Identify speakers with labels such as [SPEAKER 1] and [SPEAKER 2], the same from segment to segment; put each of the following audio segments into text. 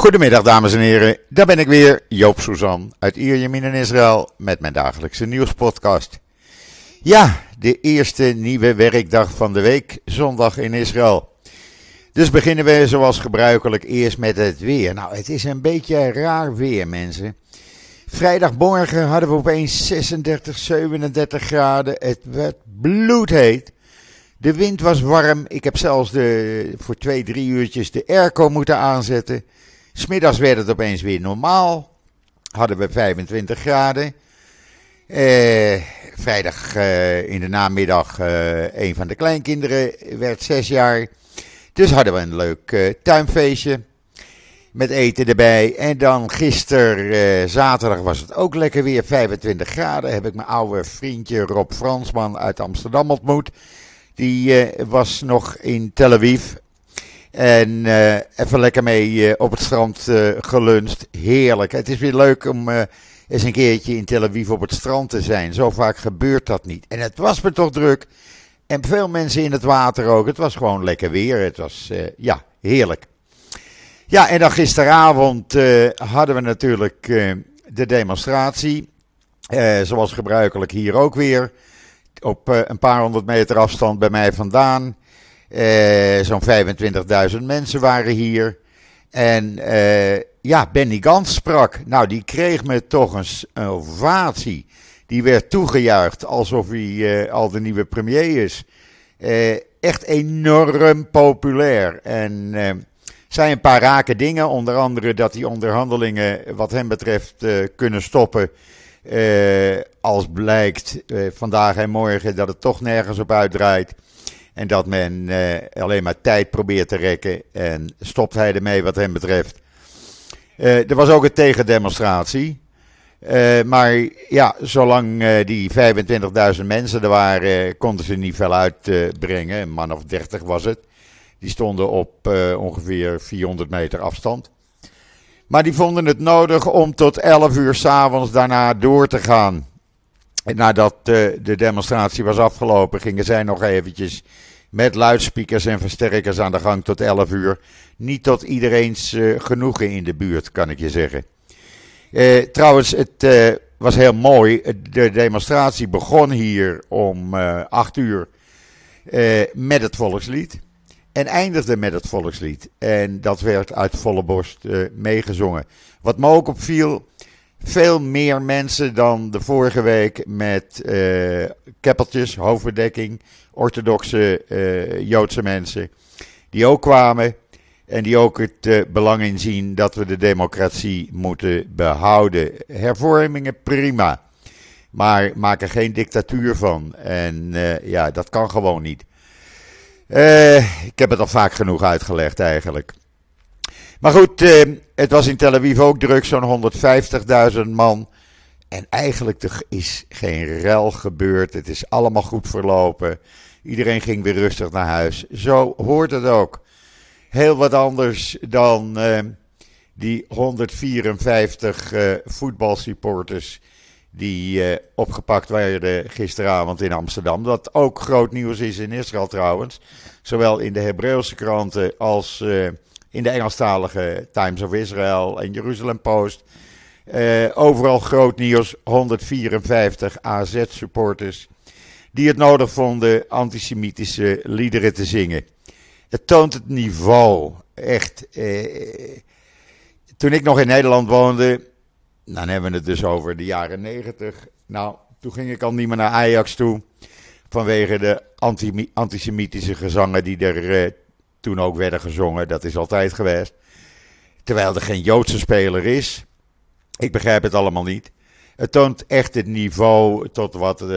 [SPEAKER 1] Goedemiddag dames en heren, daar ben ik weer, Joop Suzan uit Ierjemien in Israël met mijn dagelijkse nieuwspodcast. Ja, de eerste nieuwe werkdag van de week, zondag in Israël. Dus beginnen we zoals gebruikelijk eerst met het weer. Nou, het is een beetje raar weer mensen. Vrijdagmorgen hadden we opeens 36, 37 graden, het werd bloedheet. De wind was warm, ik heb zelfs de, voor twee, drie uurtjes de airco moeten aanzetten... Smiddags werd het opeens weer normaal. Hadden we 25 graden. Eh, vrijdag eh, in de namiddag uh, een van de kleinkinderen werd 6 jaar. Dus hadden we een leuk tuinfeestje. Met eten erbij. En dan gisteren, zaterdag, was het ook lekker weer. 25 graden. Heb ik mijn oude vriendje Rob Fransman uit Amsterdam ontmoet. Die was nog in Tel Aviv. En uh, even lekker mee uh, op het strand uh, geluncht. Heerlijk. Het is weer leuk om eens een keertje in Tel Aviv op het strand te zijn. Zo vaak gebeurt dat niet. En het was me toch druk. En veel mensen in het water ook. Het was gewoon lekker weer. Het was, ja, heerlijk. Ja, en dan gisteravond hadden we natuurlijk de demonstratie. zoals gebruikelijk hier ook weer. Op een paar honderd meter afstand bij mij vandaan. Uh, Zo'n 25.000 mensen waren hier. En uh, ja, Benny Gans sprak. Nou, die kreeg me toch een, een ovatie. Die werd toegejuicht alsof hij uh, al de nieuwe premier is. echt enorm populair. En zijn een paar rake dingen. Onder andere dat die onderhandelingen, wat hem betreft, kunnen stoppen. als blijkt vandaag en morgen dat het toch nergens op uitdraait. En dat men eh, alleen maar tijd probeert te rekken. En stopt hij ermee wat hem betreft. Uh, er was ook een tegendemonstratie. Uh, maar ja, zolang die 25.000 mensen er waren, konden ze niet veel uitbrengen. een man of 30 was het. Die stonden op ongeveer 400 meter afstand. Maar die vonden het nodig om tot 11 uur s'avonds daarna door te gaan. Nadat de demonstratie was afgelopen, gingen zij nog eventjes met luidsprekers en versterkers aan de gang tot 11 uur. Niet tot iedereen's uh, genoegen in de buurt, kan ik je zeggen. Uh, trouwens, het was heel mooi. De demonstratie begon hier om 8 uur met het volkslied. En eindigde met het volkslied. En dat werd uit volle borst meegezongen. Wat me ook opviel, veel meer mensen dan de vorige week met uh, keppeltjes, hoofdbedekking, orthodoxe uh, Joodse mensen, die ook kwamen en die ook het uh, belang inzien dat we de democratie moeten behouden. Hervormingen prima, maar maak er geen dictatuur van. En ja, dat kan gewoon niet. ik heb het al vaak genoeg uitgelegd eigenlijk. Maar goed, eh, het was in Tel Aviv ook druk, zo'n 150.000 man. En eigenlijk er is geen rel gebeurd. Het is allemaal goed verlopen. Iedereen ging weer rustig naar huis. Zo hoort het ook. Heel wat anders dan uh, die 154 uh, voetbalsupporters die uh, opgepakt werden gisteravond in Amsterdam. Dat ook groot nieuws is in Israël trouwens. Zowel in de Hebreeuwse kranten als uh, in de Engelstalige Times of Israel en Jerusalem Post. Uh, overal groot nieuws, 154 AZ-supporters die het nodig vonden antisemitische liederen te zingen. Het toont het niveau, echt. Uh, toen ik nog in Nederland woonde, dan hebben we het dus over de jaren 90. Nou, toen ging ik al niet meer naar Ajax toe. Vanwege de anti antisemitische gezangen die er uh, toen ook werden gezongen. Dat is altijd geweest. Terwijl er geen Joodse speler is. Ik begrijp het allemaal niet. Het toont echt het niveau tot wat uh,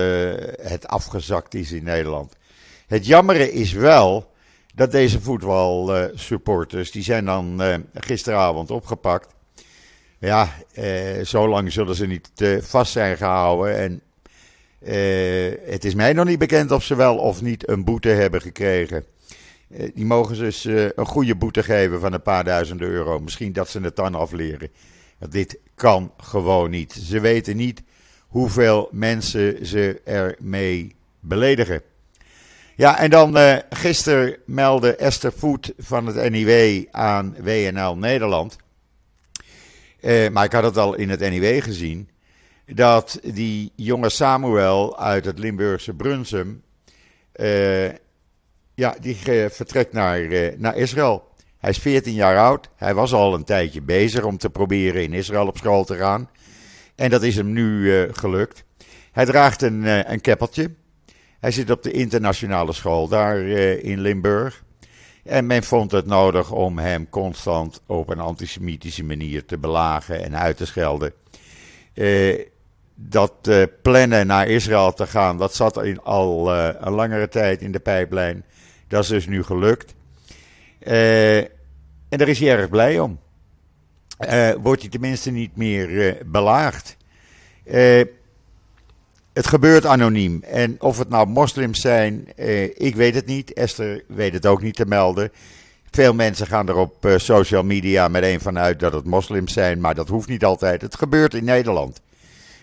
[SPEAKER 1] het afgezakt is in Nederland. Het jammere is wel dat deze voetbalsupporters, uh, die zijn dan uh, gisteravond opgepakt. Ja, zo lang zullen ze niet vast zijn gehouden. En het is mij nog niet bekend of ze wel of niet een boete hebben gekregen. Eh, die mogen ze uh, een goede boete geven van een paar duizend euro. Misschien dat ze het dan afleren. Dit kan gewoon niet. Ze weten niet hoeveel mensen ze ermee beledigen. Ja, en dan uh, gisteren meldde Esther Voet van het NIW aan WNL Nederland. maar ik had het al in het NIW gezien. Dat die jonge Samuel uit het Limburgse Brunsum. Ja, die vertrekt naar, naar Israël. Hij is 14 jaar oud. Hij was al een tijdje bezig om te proberen in Israël op school te gaan. En dat is hem nu gelukt. Hij draagt een, een keppeltje. Hij zit op de internationale school daar in Limburg. En men vond het nodig om hem constant op een antisemitische manier te belagen en uit te schelden. Dat plannen naar Israël te gaan, dat zat al een langere tijd in de pijplijn. Dat is dus nu gelukt. en daar is hij erg blij om. wordt hij tenminste niet meer belaagd. Het gebeurt anoniem. En of het nou moslims zijn, eh, ik weet het niet. Esther weet het ook niet te melden. Veel mensen gaan er op eh, social media meteen vanuit dat het moslims zijn, maar dat hoeft niet altijd. Het gebeurt in Nederland.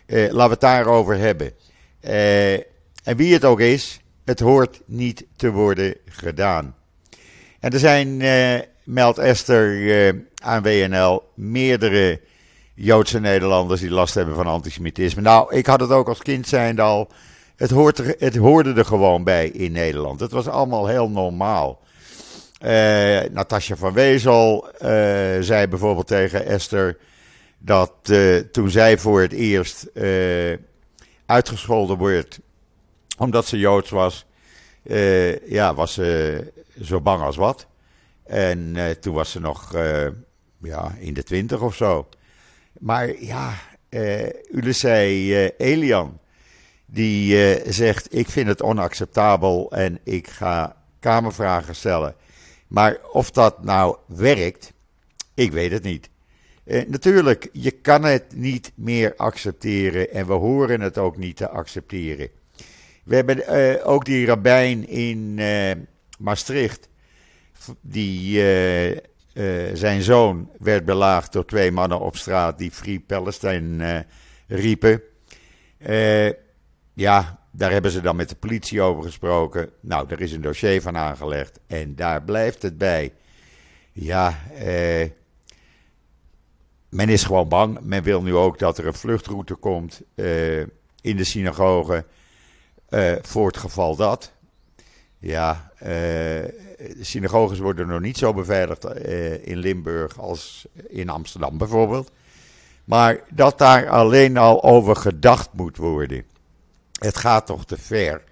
[SPEAKER 1] Eh, laten we het daarover hebben. Eh, en wie het ook is, het hoort niet te worden gedaan. En er zijn, eh, meldt Esther eh, aan WNL, meerdere Joodse Nederlanders die last hebben van antisemitisme. Nou, ik had het ook als kind zijnde al. Het, hoort er, het hoorde er gewoon bij in Nederland. Het was allemaal heel normaal. Uh, Natasja van Wezel uh, zei bijvoorbeeld tegen Esther dat uh, toen zij voor het eerst uitgescholden werd omdat ze Joods was, ja, was ze zo bang als wat. En toen was ze nog ja, in de twintig of zo. Maar ja, uh, uh, Elian, die zegt: Ik vind het onacceptabel en ik ga kamervragen stellen. Maar of dat nou werkt, ik weet het niet. natuurlijk, je kan het niet meer accepteren en we horen het ook niet te accepteren. We hebben ook die rabbijn in Maastricht, die uh, zijn zoon werd belaagd door twee mannen op straat die Free Palestine riepen. Ja, daar hebben ze dan met de politie over gesproken. Nou, er is een dossier van aangelegd en daar blijft het bij. Ja, men is gewoon bang. Men wil nu ook dat er een vluchtroute komt in de synagoge. voor het geval dat. Ja, de synagoges worden nog niet zo beveiligd uh, in Limburg als in Amsterdam bijvoorbeeld. Maar dat daar alleen al over gedacht moet worden. Het gaat toch te ver.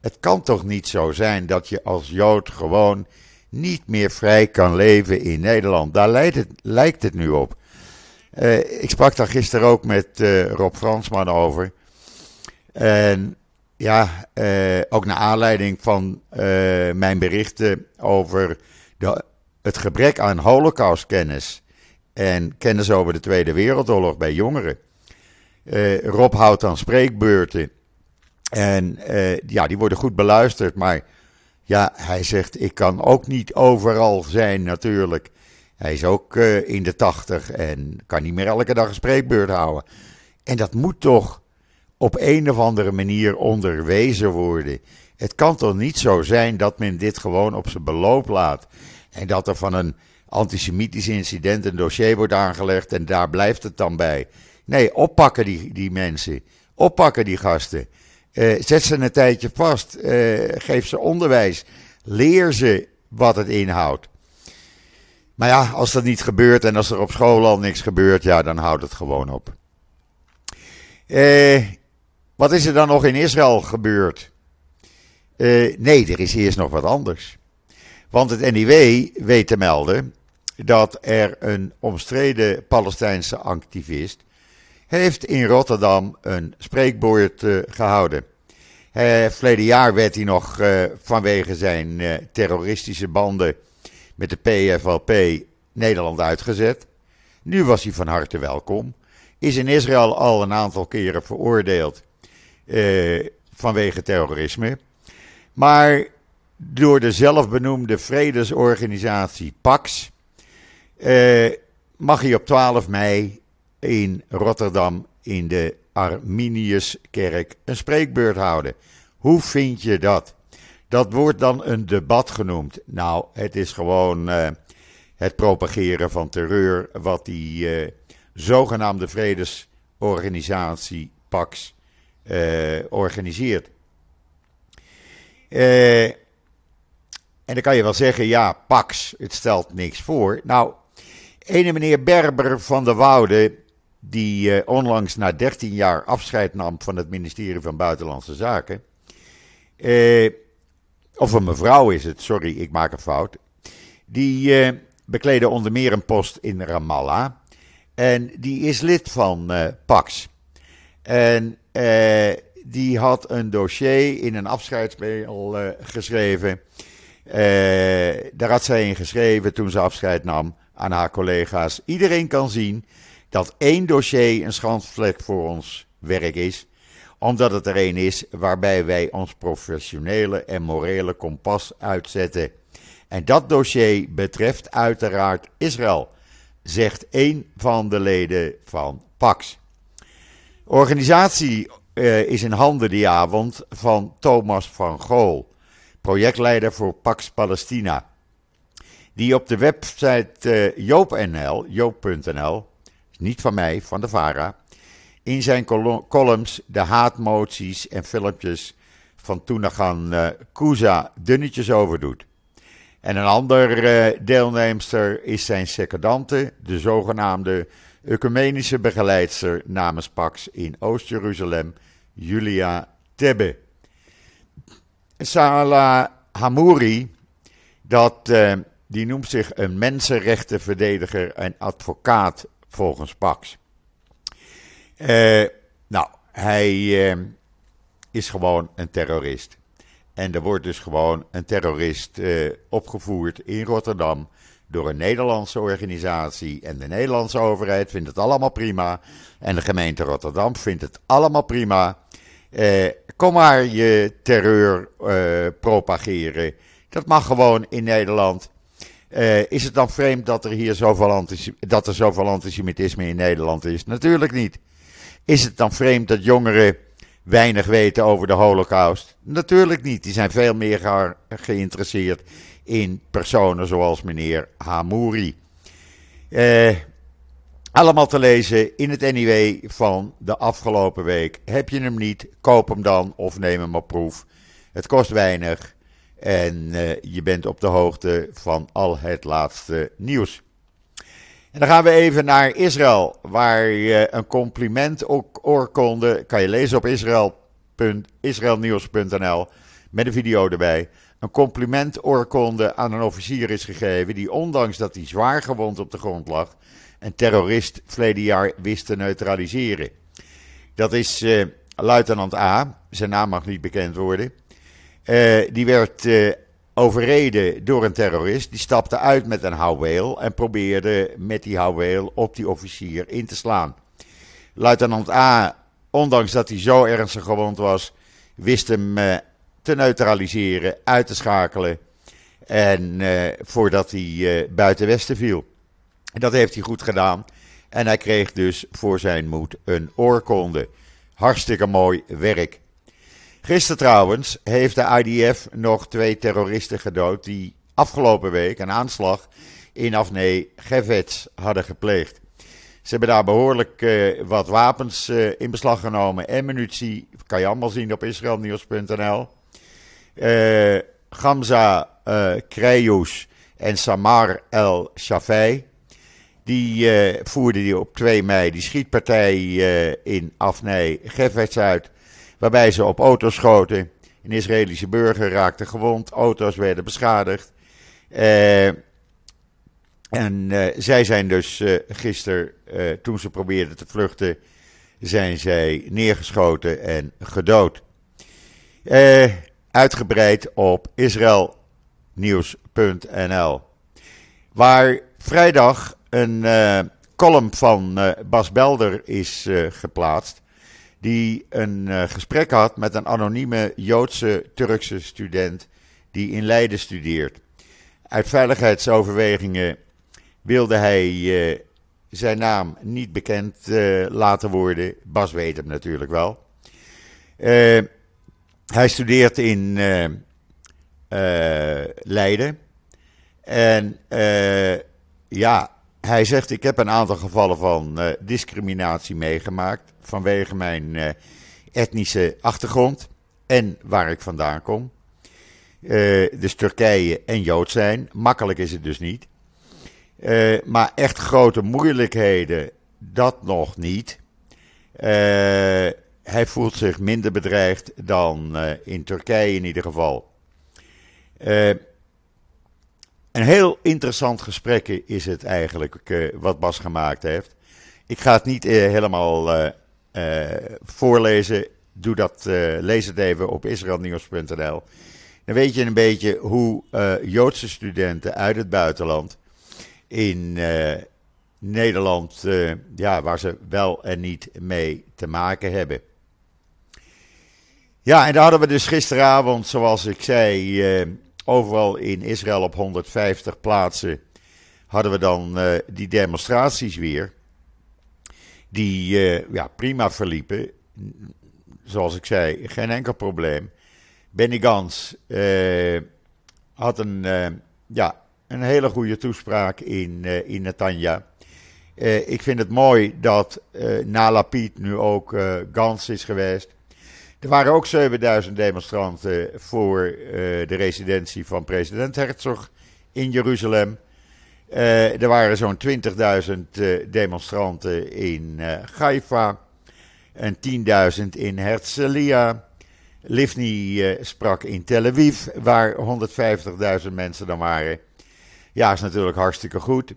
[SPEAKER 1] Het kan toch niet zo zijn dat je als Jood gewoon niet meer vrij kan leven in Nederland. Daar lijkt het, lijkt het nu op. Uh, ik sprak daar gisteren ook met uh, Rob Fransman over. En ja, uh, ook naar aanleiding van uh, mijn berichten over de, het gebrek aan holocaustkennis en kennis over de Tweede Wereldoorlog bij jongeren. Uh, Rob houdt dan spreekbeurten en ja, die worden goed beluisterd, maar ja, hij zegt ik kan ook niet overal zijn natuurlijk. Hij is ook in de tachtig en kan niet meer elke dag een spreekbeurt houden. En dat moet toch op een of andere manier onderwezen worden. Het kan toch niet zo zijn dat men dit gewoon op zijn beloop laat. En dat er van een antisemitisch incident een dossier wordt aangelegd en daar blijft het dan bij. Nee, oppakken die, die mensen. Oppakken die gasten. Uh, zet ze een tijdje vast. Uh, geef ze onderwijs. Leer ze wat het inhoudt. Maar ja, als dat niet gebeurt en als er op school al niks gebeurt, ja, dan houdt het gewoon op. Uh, wat is er dan nog in Israël gebeurd? Uh, nee, er is eerst nog wat anders. Want het NIW weet te melden dat er een omstreden Palestijnse activist heeft in Rotterdam een spreekwoord uh, gehouden. Uh, verleden jaar werd hij nog uh, vanwege zijn terroristische banden met de PFLP Nederland uitgezet. Nu was hij van harte welkom. Is in Israël al een aantal keren veroordeeld eh, vanwege terrorisme. Maar door de zelfbenoemde vredesorganisatie PAX eh, mag hij op 12 mei in Rotterdam in de Arminiuskerk een spreekbeurt houden. Hoe vind je dat? Dat wordt dan een debat genoemd. Nou, het is gewoon uh, het propageren van terreur wat die zogenaamde vredesorganisatie PAX organiseert. en dan kan je wel zeggen, ja, PAX, het stelt niks voor. Nou, ene meneer Berber van der Woude, die onlangs na 13 jaar afscheid nam van het ministerie van Buitenlandse Zaken. of een mevrouw is het, sorry, ik maak een fout. Die bekleedde onder meer een post in Ramallah. En die is lid van Pax. En uh, die had een dossier in een afscheidsmail geschreven. daar had zij in geschreven toen ze afscheid nam aan haar collega's. Iedereen kan zien dat één dossier een schandvlek voor ons werk is omdat het er een is waarbij wij ons professionele en morele kompas uitzetten. En dat dossier betreft uiteraard Israël, zegt een van de leden van PAX. Organisatie uh, is in handen die avond van Thomas van Gool, projectleider voor Pax Palestina. Die op de website uh, joop.nl, joop.nl, niet van mij, van de VARA, in zijn columns de haatmoties en filmpjes van Tunagan uh, Kuza dunnetjes overdoet. En een ander deelnemster is zijn secondante, de zogenaamde ecumenische begeleidster namens Pax in Oost-Jeruzalem, Julia Tebbe. Salah Hamouri, dat, uh, die noemt zich een mensenrechtenverdediger en advocaat volgens Pax. Uh, nou, hij is gewoon een terrorist. En er wordt dus gewoon een terrorist uh, opgevoerd in Rotterdam door een Nederlandse organisatie. En de Nederlandse overheid vindt het allemaal prima. En de gemeente Rotterdam vindt het allemaal prima. Uh, kom maar je terreur uh, propageren. Dat mag gewoon in Nederland. is het dan vreemd dat er hier zoveel, dat er zoveel antisemitisme in Nederland is? Natuurlijk niet. Is het dan vreemd dat jongeren weinig weten over de Holocaust? Natuurlijk niet. Die zijn veel meer geïnteresseerd in personen zoals meneer Hamouri. Eh, allemaal te lezen in het NIW van de afgelopen week. Heb je hem niet, koop hem dan of neem hem op proef. Het kost weinig en eh, je bent op de hoogte van al het laatste nieuws. En dan gaan we even naar Israël, waar je een compliment oorkonde. Kan je lezen op israelnieuws.nl met een video erbij. Een compliment oorkonde aan een officier is gegeven die ondanks dat hij zwaar gewond op de grond lag, een terrorist verleden jaar wist te neutraliseren. Dat is uh, luitenant A, zijn naam mag niet bekend worden. Uh, die werd uh, overreden door een terrorist. Die stapte uit met een houweel en probeerde met die houweel op die officier in te slaan. Luitenant A, ondanks dat hij zo ernstig gewond was, wist hem uh, te neutraliseren, uit te schakelen. En uh, voordat hij uh, buiten Westen viel. Dat heeft hij goed gedaan. En hij kreeg dus voor zijn moed een oorkonde. Hartstikke mooi werk. Gisteren trouwens heeft de IDF nog twee terroristen gedood die afgelopen week een aanslag in Afne Gevets hadden gepleegd. Ze hebben daar behoorlijk uh, wat wapens uh, in beslag genomen en munitie. Kan je allemaal zien op israelnieuws.nl. Uh, eh, Gamza uh, en Samar El Shafei. Die voerden die op 2 mei die schietpartij in Afne Gevets uit waarbij ze op auto's schoten. Een Israëlische burger raakte gewond, auto's werden beschadigd. Uh, en uh, zij zijn dus uh, gisteren, toen ze probeerden te vluchten, zijn zij neergeschoten en gedood. uitgebreid op israelnieuws.nl. Waar vrijdag een column van Bas Belder is geplaatst die een uh, gesprek had met een anonieme Joodse Turkse student die in Leiden studeert. Uit veiligheidsoverwegingen wilde hij uh, zijn naam niet bekend uh, laten worden. Bas weet hem natuurlijk wel. hij studeert in Leiden. En ja, hij zegt: Ik heb een aantal gevallen van discriminatie meegemaakt vanwege mijn etnische achtergrond en waar ik vandaan kom. dus Turkije en Jood zijn. Makkelijk is het dus niet. maar echt grote moeilijkheden, dat nog niet. hij voelt zich minder bedreigd dan in Turkije in ieder geval. Een heel interessant gesprek is het eigenlijk uh, wat Bas gemaakt heeft. Ik ga het niet uh, helemaal uh, voorlezen. Doe dat, lees het even op israelnieuws.nl. Dan weet je een beetje hoe Joodse studenten uit het buitenland in Nederland, ja, waar ze wel en niet mee te maken hebben. Ja, en daar hadden we dus gisteravond, zoals ik zei, overal in Israël op 150 plaatsen hadden we dan uh, die demonstraties weer. Die uh, ja, prima verliepen. Zoals ik zei, geen enkel probleem. Benny Gans uh, had een, ja, een hele goede toespraak in, in Netanya. ik vind het mooi dat na Piet nu ook Gans is geweest. Er waren ook 7000 demonstranten voor uh, de residentie van president Herzog in Jeruzalem. Uh, er waren zo'n 20.000 uh, demonstranten in Haifa en 10.000 in Herzliya. Livni sprak in Tel Aviv, waar 150.000 mensen dan waren. Ja, is natuurlijk hartstikke goed.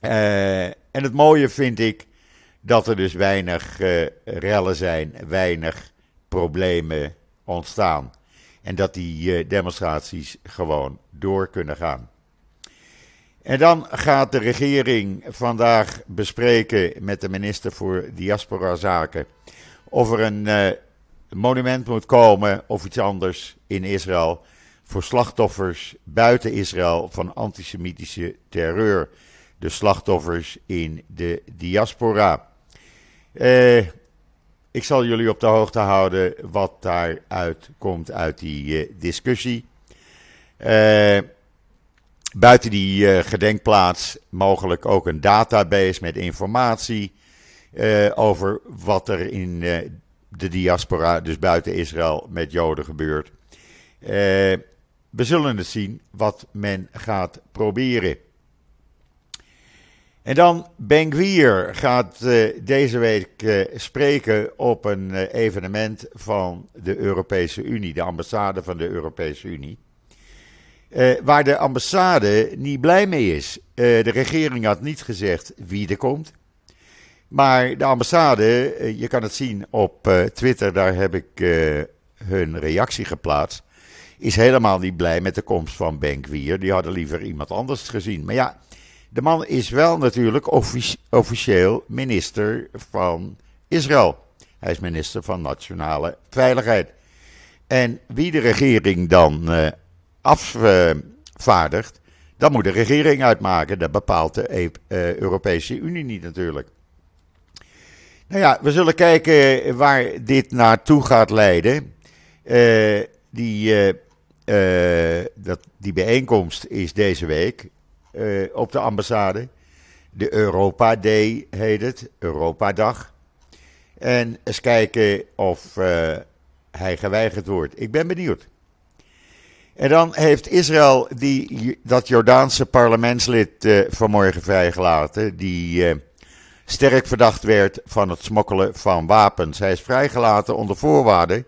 [SPEAKER 1] en het mooie vind ik dat er dus weinig rellen zijn, weinig problemen ontstaan. En dat die eh, demonstraties gewoon door kunnen gaan. En dan gaat de regering vandaag bespreken met de minister voor Diaspora Zaken of er een uh, monument moet komen of iets anders in Israël voor slachtoffers buiten Israël van antisemitische terreur. De slachtoffers in de diaspora. Uh, ik zal jullie op de hoogte houden wat daaruit komt uit die uh, discussie. Uh, buiten die uh, gedenkplaats mogelijk ook een database met informatie over wat er in de diaspora, dus buiten Israël, met Joden gebeurt. we zullen het zien wat men gaat proberen. En dan Ben Gwier gaat uh, deze week uh, spreken op een uh, evenement van de Europese Unie, de ambassade van de Europese Unie. waar de ambassade niet blij mee is. de regering had niet gezegd wie er komt. Maar de ambassade, je kan het zien op Twitter, daar heb ik hun reactie geplaatst. Is helemaal niet blij met de komst van Ben Gwier. Die hadden liever iemand anders gezien. Maar ja, de man is wel natuurlijk officieel minister van Israël. Hij is minister van Nationale Veiligheid. En wie de regering dan uh, afvaardigt, dat moet de regering uitmaken. Dat bepaalt de uh, Europese Unie niet natuurlijk. Nou ja, we zullen kijken waar dit naartoe gaat leiden. Uh, die, dat, die bijeenkomst is deze week. Eh, op de ambassade. De Europa Day heet het, Europa-dag. En eens kijken of uh, hij geweigerd wordt. Ik ben benieuwd. En dan heeft Israël die, dat Jordaanse parlementslid uh, vanmorgen vrijgelaten. Die sterk verdacht werd van het smokkelen van wapens. Hij is vrijgelaten onder voorwaarde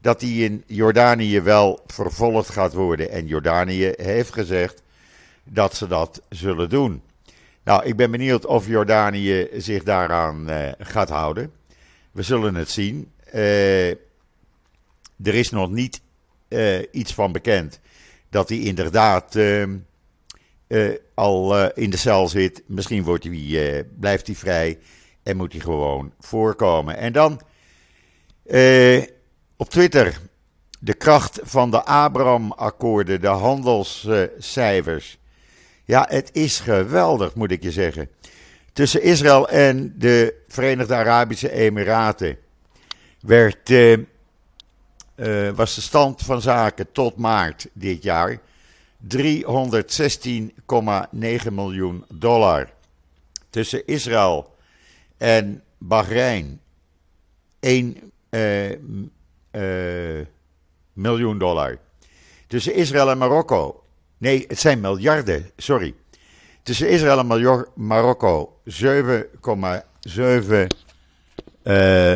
[SPEAKER 1] dat hij in Jordanië wel vervolgd gaat worden. En Jordanië heeft gezegd dat ze dat zullen doen. Nou, ik ben benieuwd of Jordanië zich daaraan uh, gaat houden. We zullen het zien. Uh, er is nog niet uh, iets van bekend dat hij inderdaad al in de cel zit. Misschien wordt hij, blijft hij vrij en moet hij gewoon voorkomen. En dan op Twitter. De kracht van de Abraham-akkoorden, de handelscijfers. Ja, het is geweldig, moet ik je zeggen. Tussen Israël en de Verenigde Arabische Emiraten werd, uh, uh, was de stand van zaken tot maart dit jaar 316,9 miljoen dollar. tussen Israël en Bahrein 1 uh, uh, miljoen dollar. Tussen Israël en Marokko. Nee, het zijn miljarden, sorry. Tussen Israël en Marokko 7,7 uh,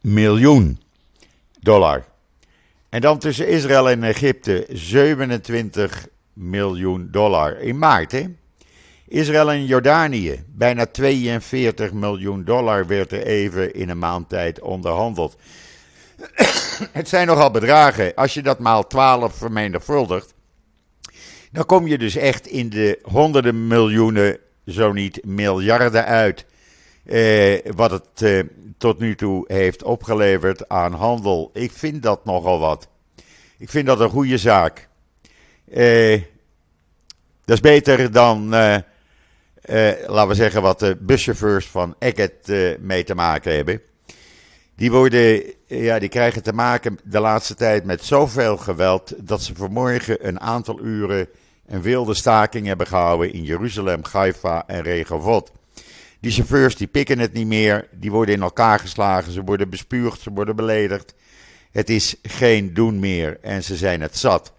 [SPEAKER 1] miljoen dollar. En dan tussen Israël en Egypte 27 miljoen dollar in maart. Hè? Israël en Jordanië, bijna 42 miljoen dollar werd er even in een maand tijd onderhandeld. Het zijn nogal bedragen. Als je dat maal 12 vermenigvuldigt, dan kom je dus echt in de honderden miljoenen, zo niet miljarden uit. Eh, wat het eh, tot nu toe heeft opgeleverd aan handel. Ik vind dat nogal wat. Ik vind dat een goede zaak. Eh, dat is beter dan, eh, eh, laten we zeggen, wat de buschauffeurs van Eckert eh, mee te maken hebben. Die, worden, ja, die krijgen te maken de laatste tijd met zoveel geweld dat ze vanmorgen een aantal uren een wilde staking hebben gehouden in Jeruzalem, Haifa en Regovot. Die chauffeurs die pikken het niet meer, die worden in elkaar geslagen, ze worden bespuugd, ze worden beledigd. Het is geen doen meer en ze zijn het zat.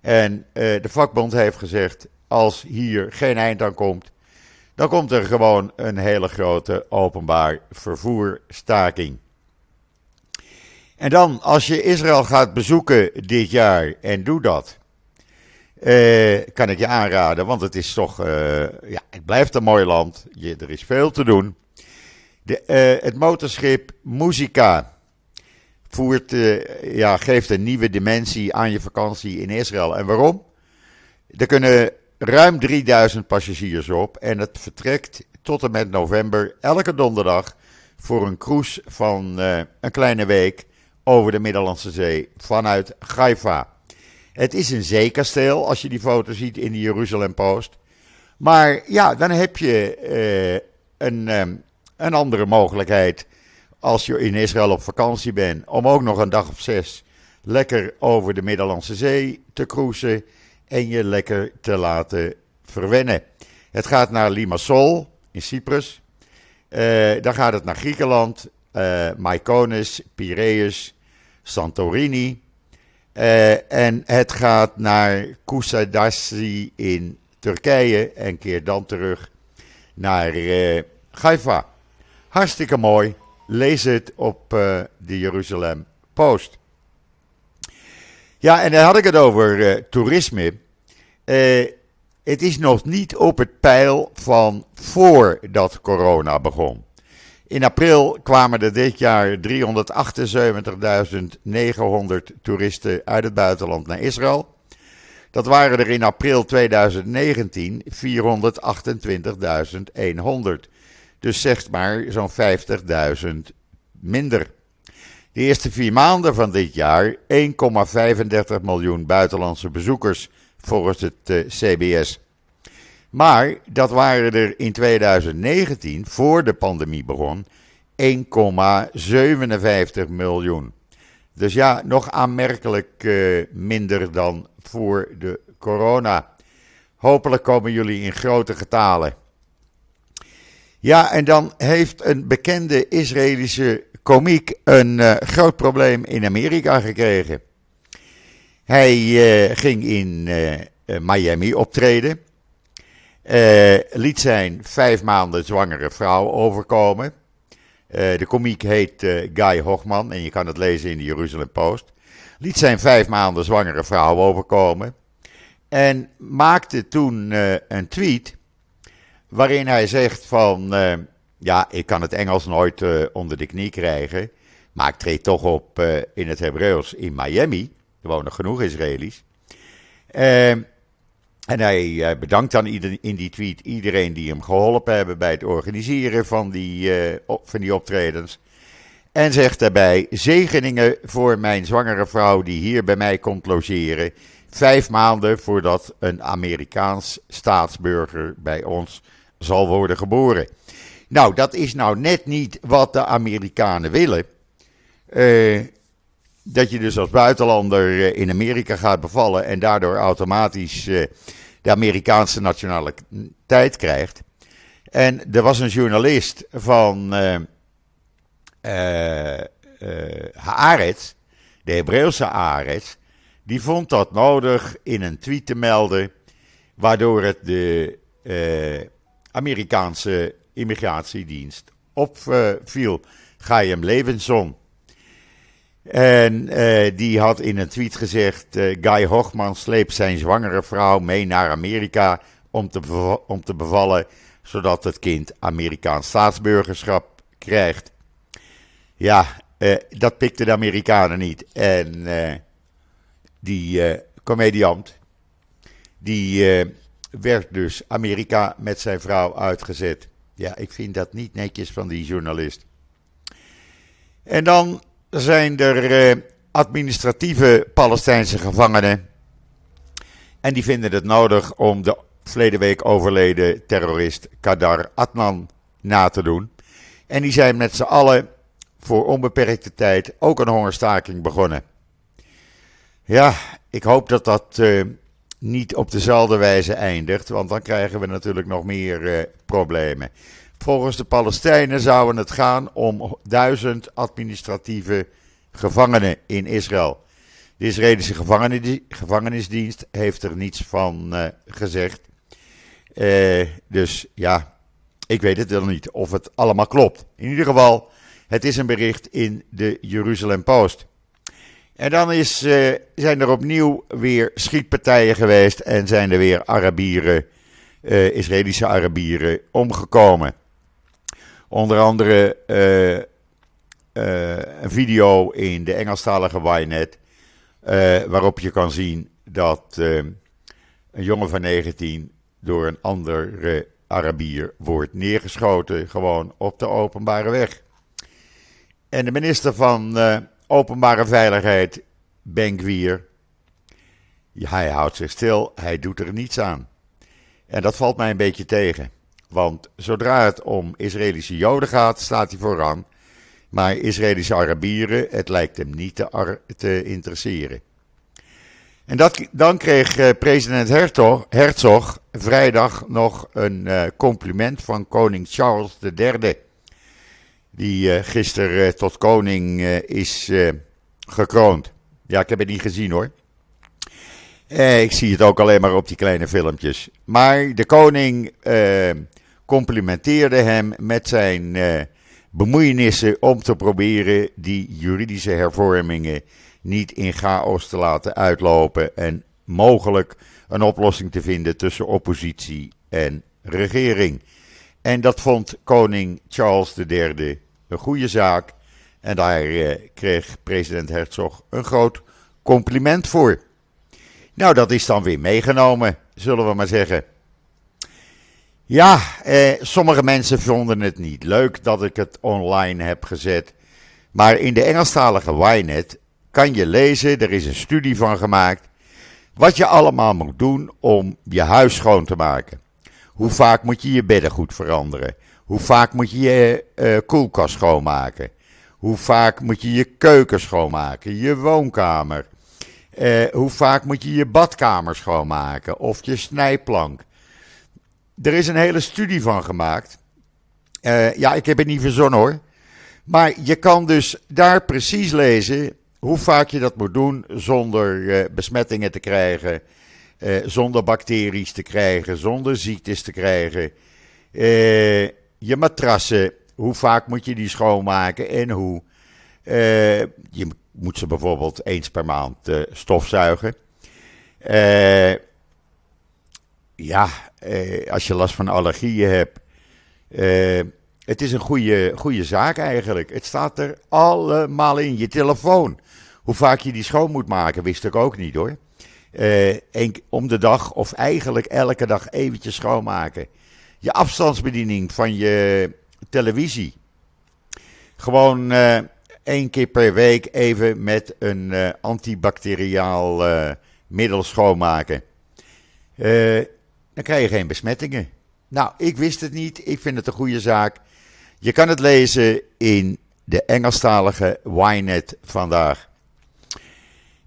[SPEAKER 1] En uh, de vakbond heeft gezegd, als hier geen eind aan komt, dan komt er gewoon een hele grote openbaar vervoerstaking. En dan, als je Israël gaat bezoeken dit jaar, en doe dat, eh, kan ik je aanraden, want het is toch, uh, ja, het blijft een mooi land. Je, er is veel te doen. De, uh, het motorschip Musica voert, ja, geeft een nieuwe dimensie aan je vakantie in Israël. En waarom? Er kunnen ruim 3000 passagiers op en het vertrekt tot en met november elke donderdag voor een cruise van een kleine week over de Middellandse Zee vanuit Haifa. Het is een zeekasteel als je die foto ziet in de Jeruzalem Post. Maar ja, dan heb je uh, een, um, een andere mogelijkheid als je in Israël op vakantie bent. Om ook nog een dag of zes lekker over de Middellandse Zee te cruisen en je lekker te laten verwennen. Het gaat naar Limassol in Cyprus. Uh, dan gaat het naar Griekenland, uh, Piraeus, Santorini. Uh, en het gaat naar Kusadasi in Turkije en keert dan terug naar uh, Haifa. Hartstikke mooi. Lees het op uh, de Jeruzalem Post. Ja, en dan had ik het over toerisme. het is nog niet op het pijl van voordat corona begon. In april kwamen er dit jaar 378.900 toeristen uit het buitenland naar Israël. Dat waren er in april 2019 428.100. Dus zeg maar zo'n 50.000 minder. De eerste vier maanden van dit jaar 1,35 miljoen buitenlandse bezoekers volgens het eh, CBS. Maar dat waren er in 2019, voor de pandemie begon, 1,57 miljoen. Dus ja, nog aanmerkelijk uh, minder dan voor de corona. Hopelijk komen jullie in grote getalen. Ja, en dan heeft een bekende Israëlische komiek een uh, groot probleem in Amerika gekregen. Hij uh, ging in Miami optreden. Uh, liet zijn vijf maanden zwangere vrouw overkomen. Uh, de komiek heet uh, Guy Hochman en je kan het lezen in de Jeruzalem Post. Liet zijn vijf maanden zwangere vrouw overkomen. En maakte toen een tweet waarin hij zegt van... ja, ik kan het Engels nooit onder de knie krijgen. Maar ik treed toch op in het Hebreeuws in Miami. Er wonen genoeg Israëli's. En hij bedankt dan in die tweet iedereen die hem geholpen hebben bij het organiseren van die, uh, van die optredens. En zegt daarbij: zegeningen voor mijn zwangere vrouw die hier bij mij komt logeren. Vijf maanden voordat een Amerikaans staatsburger bij ons zal worden geboren. Nou, dat is nou net niet wat de Amerikanen willen. Uh, dat je dus als buitenlander eh, in Amerika gaat bevallen en daardoor automatisch uh, de Amerikaanse nationaliteit krijgt. En er was een journalist van uh, Haaretz, de Hebreeuwse Haaretz, die vond dat nodig in een tweet te melden, waardoor het de Amerikaanse immigratiedienst opviel. Chaim Levenson. En uh, die had in een tweet gezegd: uh, Guy Hochman sleept zijn zwangere vrouw mee naar Amerika om te, om te bevallen, zodat het kind Amerikaans staatsburgerschap krijgt. Ja, uh, dat pikte de Amerikanen niet. En die comediant, die werd dus Amerika met zijn vrouw uitgezet. Ja, ik vind dat niet netjes van die journalist. En dan zijn er uh, administratieve Palestijnse gevangenen. En die vinden het nodig om de verleden week overleden terrorist Kadar Adnan na te doen. En die zijn met z'n allen voor onbeperkte tijd ook een hongerstaking begonnen. Ja, ik hoop dat dat uh, niet op dezelfde wijze eindigt, want dan krijgen we natuurlijk nog meer uh, problemen. Volgens de Palestijnen zou het gaan om duizend administratieve gevangenen in Israël. De Israëlische gevangenisdienst heeft er niets van uh, gezegd. Uh, dus ja, ik weet het wel niet of het allemaal klopt. In ieder geval, het is een bericht in de Jeruzalem Post. En dan is, uh, zijn er opnieuw weer schietpartijen geweest en zijn er weer Arabieren, Israëlische Arabieren omgekomen. Onder andere uh, uh, een video in de Engelstalige Ynet. Uh, waarop je kan zien dat een jongen van 19 door een andere Arabier wordt neergeschoten. Gewoon op de openbare weg. En de minister van Openbare Veiligheid, Ben Gwier. hij houdt zich stil, hij doet er niets aan. En dat valt mij een beetje tegen. Want zodra het om Israëlische Joden gaat, staat hij vooraan. Maar Israëlische Arabieren, het lijkt hem niet te, te interesseren. En dat, dan kreeg eh, president Herzog, Herzog, vrijdag nog een uh, compliment van koning Charles III. Die uh, gisteren tot koning is gekroond. Ja, ik heb het niet gezien hoor. ik zie het ook alleen maar op die kleine filmpjes. Maar de koning complimenteerde hem met zijn uh, bemoeienissen om te proberen die juridische hervormingen niet in chaos te laten uitlopen en mogelijk een oplossing te vinden tussen oppositie en regering. En dat vond koning Charles III een goede zaak. En daar uh, kreeg president Herzog een groot compliment voor. Nou, dat is dan weer meegenomen, zullen we maar zeggen. Ja, eh, sommige mensen vonden het niet leuk dat ik het online heb gezet. Maar in de Engelstalige Ynet kan je lezen, er is een studie van gemaakt, wat je allemaal moet doen om je huis schoon te maken. Hoe vaak moet je je beddengoed veranderen? Hoe vaak moet je je uh, koelkast schoonmaken? Hoe vaak moet je je keuken schoonmaken? Je woonkamer? Uh, hoe vaak moet je je badkamer schoonmaken? Of je snijplank? Er is een hele studie van gemaakt. Uh, ja, ik heb het niet verzonnen hoor. Maar je kan dus daar precies lezen hoe vaak je dat moet doen zonder uh, besmettingen te krijgen, uh, zonder bacteriën te krijgen, zonder ziektes te krijgen. je matrassen, hoe vaak moet je die schoonmaken en hoe. je moet ze bijvoorbeeld eens per maand stofzuigen. Ja, eh, als je last van allergieën hebt. Eh, het is een goede, goede zaak eigenlijk. Het staat er allemaal in. Je telefoon. Hoe vaak je die schoon moet maken, wist ik ook niet hoor. Uh, om de dag of eigenlijk elke dag eventjes schoonmaken. Je afstandsbediening van je televisie. Gewoon uh, één keer per week even met een uh, antibacteriaal middel schoonmaken. Dan krijg je geen besmettingen. Nou, ik wist het niet. Ik vind het een goede zaak. Je kan het lezen in de Engelstalige Ynet vandaag.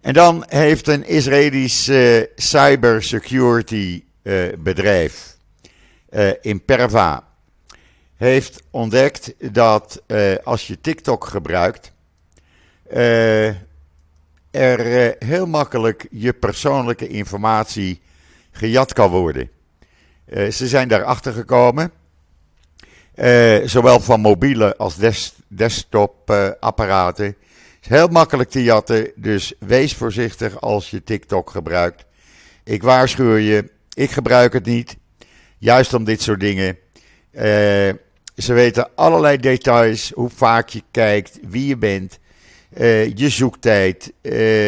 [SPEAKER 1] En dan heeft een Israëlisch cybersecurity uh, bedrijf uh, in Perva heeft ontdekt dat uh, als je TikTok gebruikt, er heel makkelijk je persoonlijke informatie gejat kan worden. Ze zijn daarachter gekomen, zowel van mobiele als des desktop apparaten. Het is heel makkelijk te jatten, dus wees voorzichtig als je TikTok gebruikt. Ik waarschuw je, ik gebruik het niet, juist om dit soort dingen. Ze weten allerlei details, hoe vaak je kijkt, wie je bent, je zoektijd,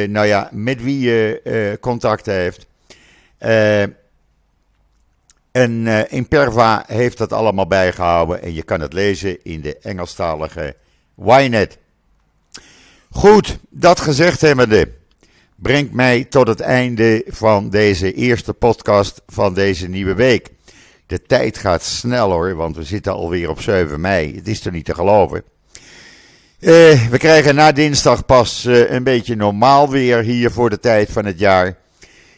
[SPEAKER 1] nou ja, met wie je contact heeft. En Imperva heeft dat allemaal bijgehouden en je kan het lezen in de Engelstalige Ynet. Goed, dat gezegd hebbende, brengt mij tot het einde van deze eerste podcast van deze nieuwe week. De tijd gaat snel hoor, want we zitten alweer op 7 mei. Het is er niet te geloven. Uh, we krijgen na dinsdag pas uh, een beetje normaal weer hier voor de tijd van het jaar.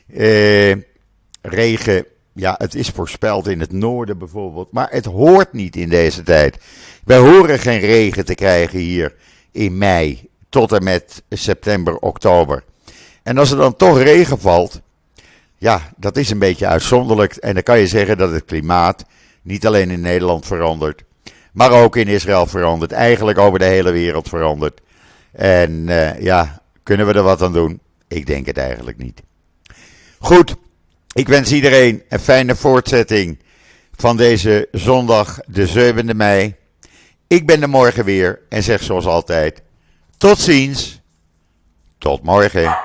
[SPEAKER 1] Uh, regen, ja, het is voorspeld in het noorden bijvoorbeeld, maar het hoort niet in deze tijd. Wij horen geen regen te krijgen hier in mei tot en met september, oktober. En als er dan toch regen valt, ja, dat is een beetje uitzonderlijk. En dan kan je zeggen dat het klimaat niet alleen in Nederland verandert, maar ook in Israël verandert. Eigenlijk over de hele wereld verandert. En uh, ja, kunnen we er wat aan doen? Ik denk het eigenlijk niet. Goed, ik wens iedereen een fijne voortzetting van deze zondag, de 7e mei. Ik ben er morgen weer en zeg zoals altijd: tot ziens, tot morgen.